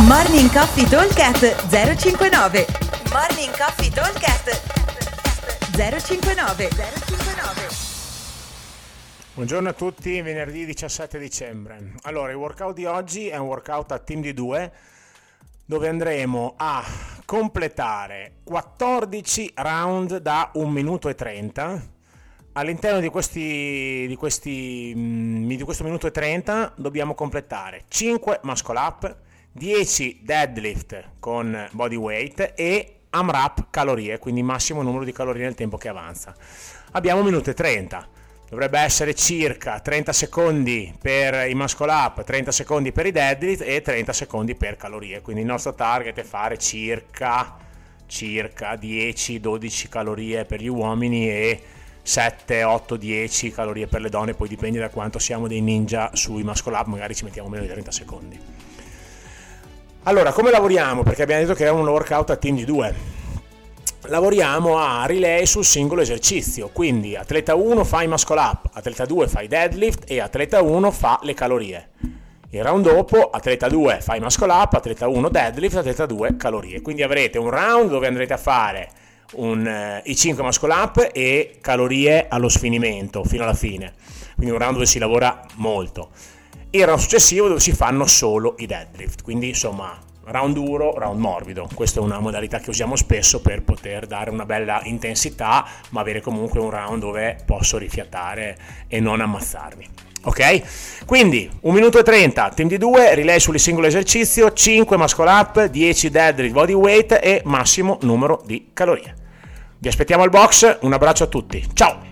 Morning Coffee Talkcast 059 Morning Coffee Talkcast 059 059 Buongiorno a tutti, venerdì 17 dicembre. Allora, il workout di oggi è un workout a team di due dove andremo a completare 14 round da 1 minuto e 30. All'interno di, questi, di, questi, mm, di questo minuto e 30 dobbiamo completare 5 muscle up, 10 deadlift con body weight e AMRAP calorie, quindi massimo numero di calorie nel tempo che avanza. Abbiamo un minuto e 30 dovrebbe essere circa 30 secondi per i muscle up, 30 secondi per i deadlift e 30 secondi per calorie. Quindi il nostro target è fare circa, circa 10-12 calorie per gli uomini e 7, 8, 10 calorie per le donne, poi dipende da quanto siamo dei ninja sui muscle up, magari ci mettiamo meno di 30 secondi. Allora, come lavoriamo? Perché abbiamo detto che è un workout a team di due lavoriamo a relay sul singolo esercizio, quindi atleta 1 fa i muscle up, atleta 2 fa i deadlift e atleta 1 fa le calorie. Il round dopo, atleta 2 fa i muscle up, atleta 1 deadlift, atleta 2 calorie. Quindi avrete un round dove andrete a fare un, eh, i 5 muscle up e calorie allo sfinimento, fino alla fine. Quindi un round dove si lavora molto. Il round successivo dove si fanno solo i deadlift. Quindi insomma round duro, round morbido. Questa è una modalità che usiamo spesso per poter dare una bella intensità, ma avere comunque un round dove posso rifiatare e non ammazzarmi. Ok? Quindi 1 minuto e 30, team di 2, relay sul singolo esercizio, 5 muscle up, 10 deadlift body weight e massimo numero di calorie. Vi aspettiamo al box, un abbraccio a tutti. Ciao!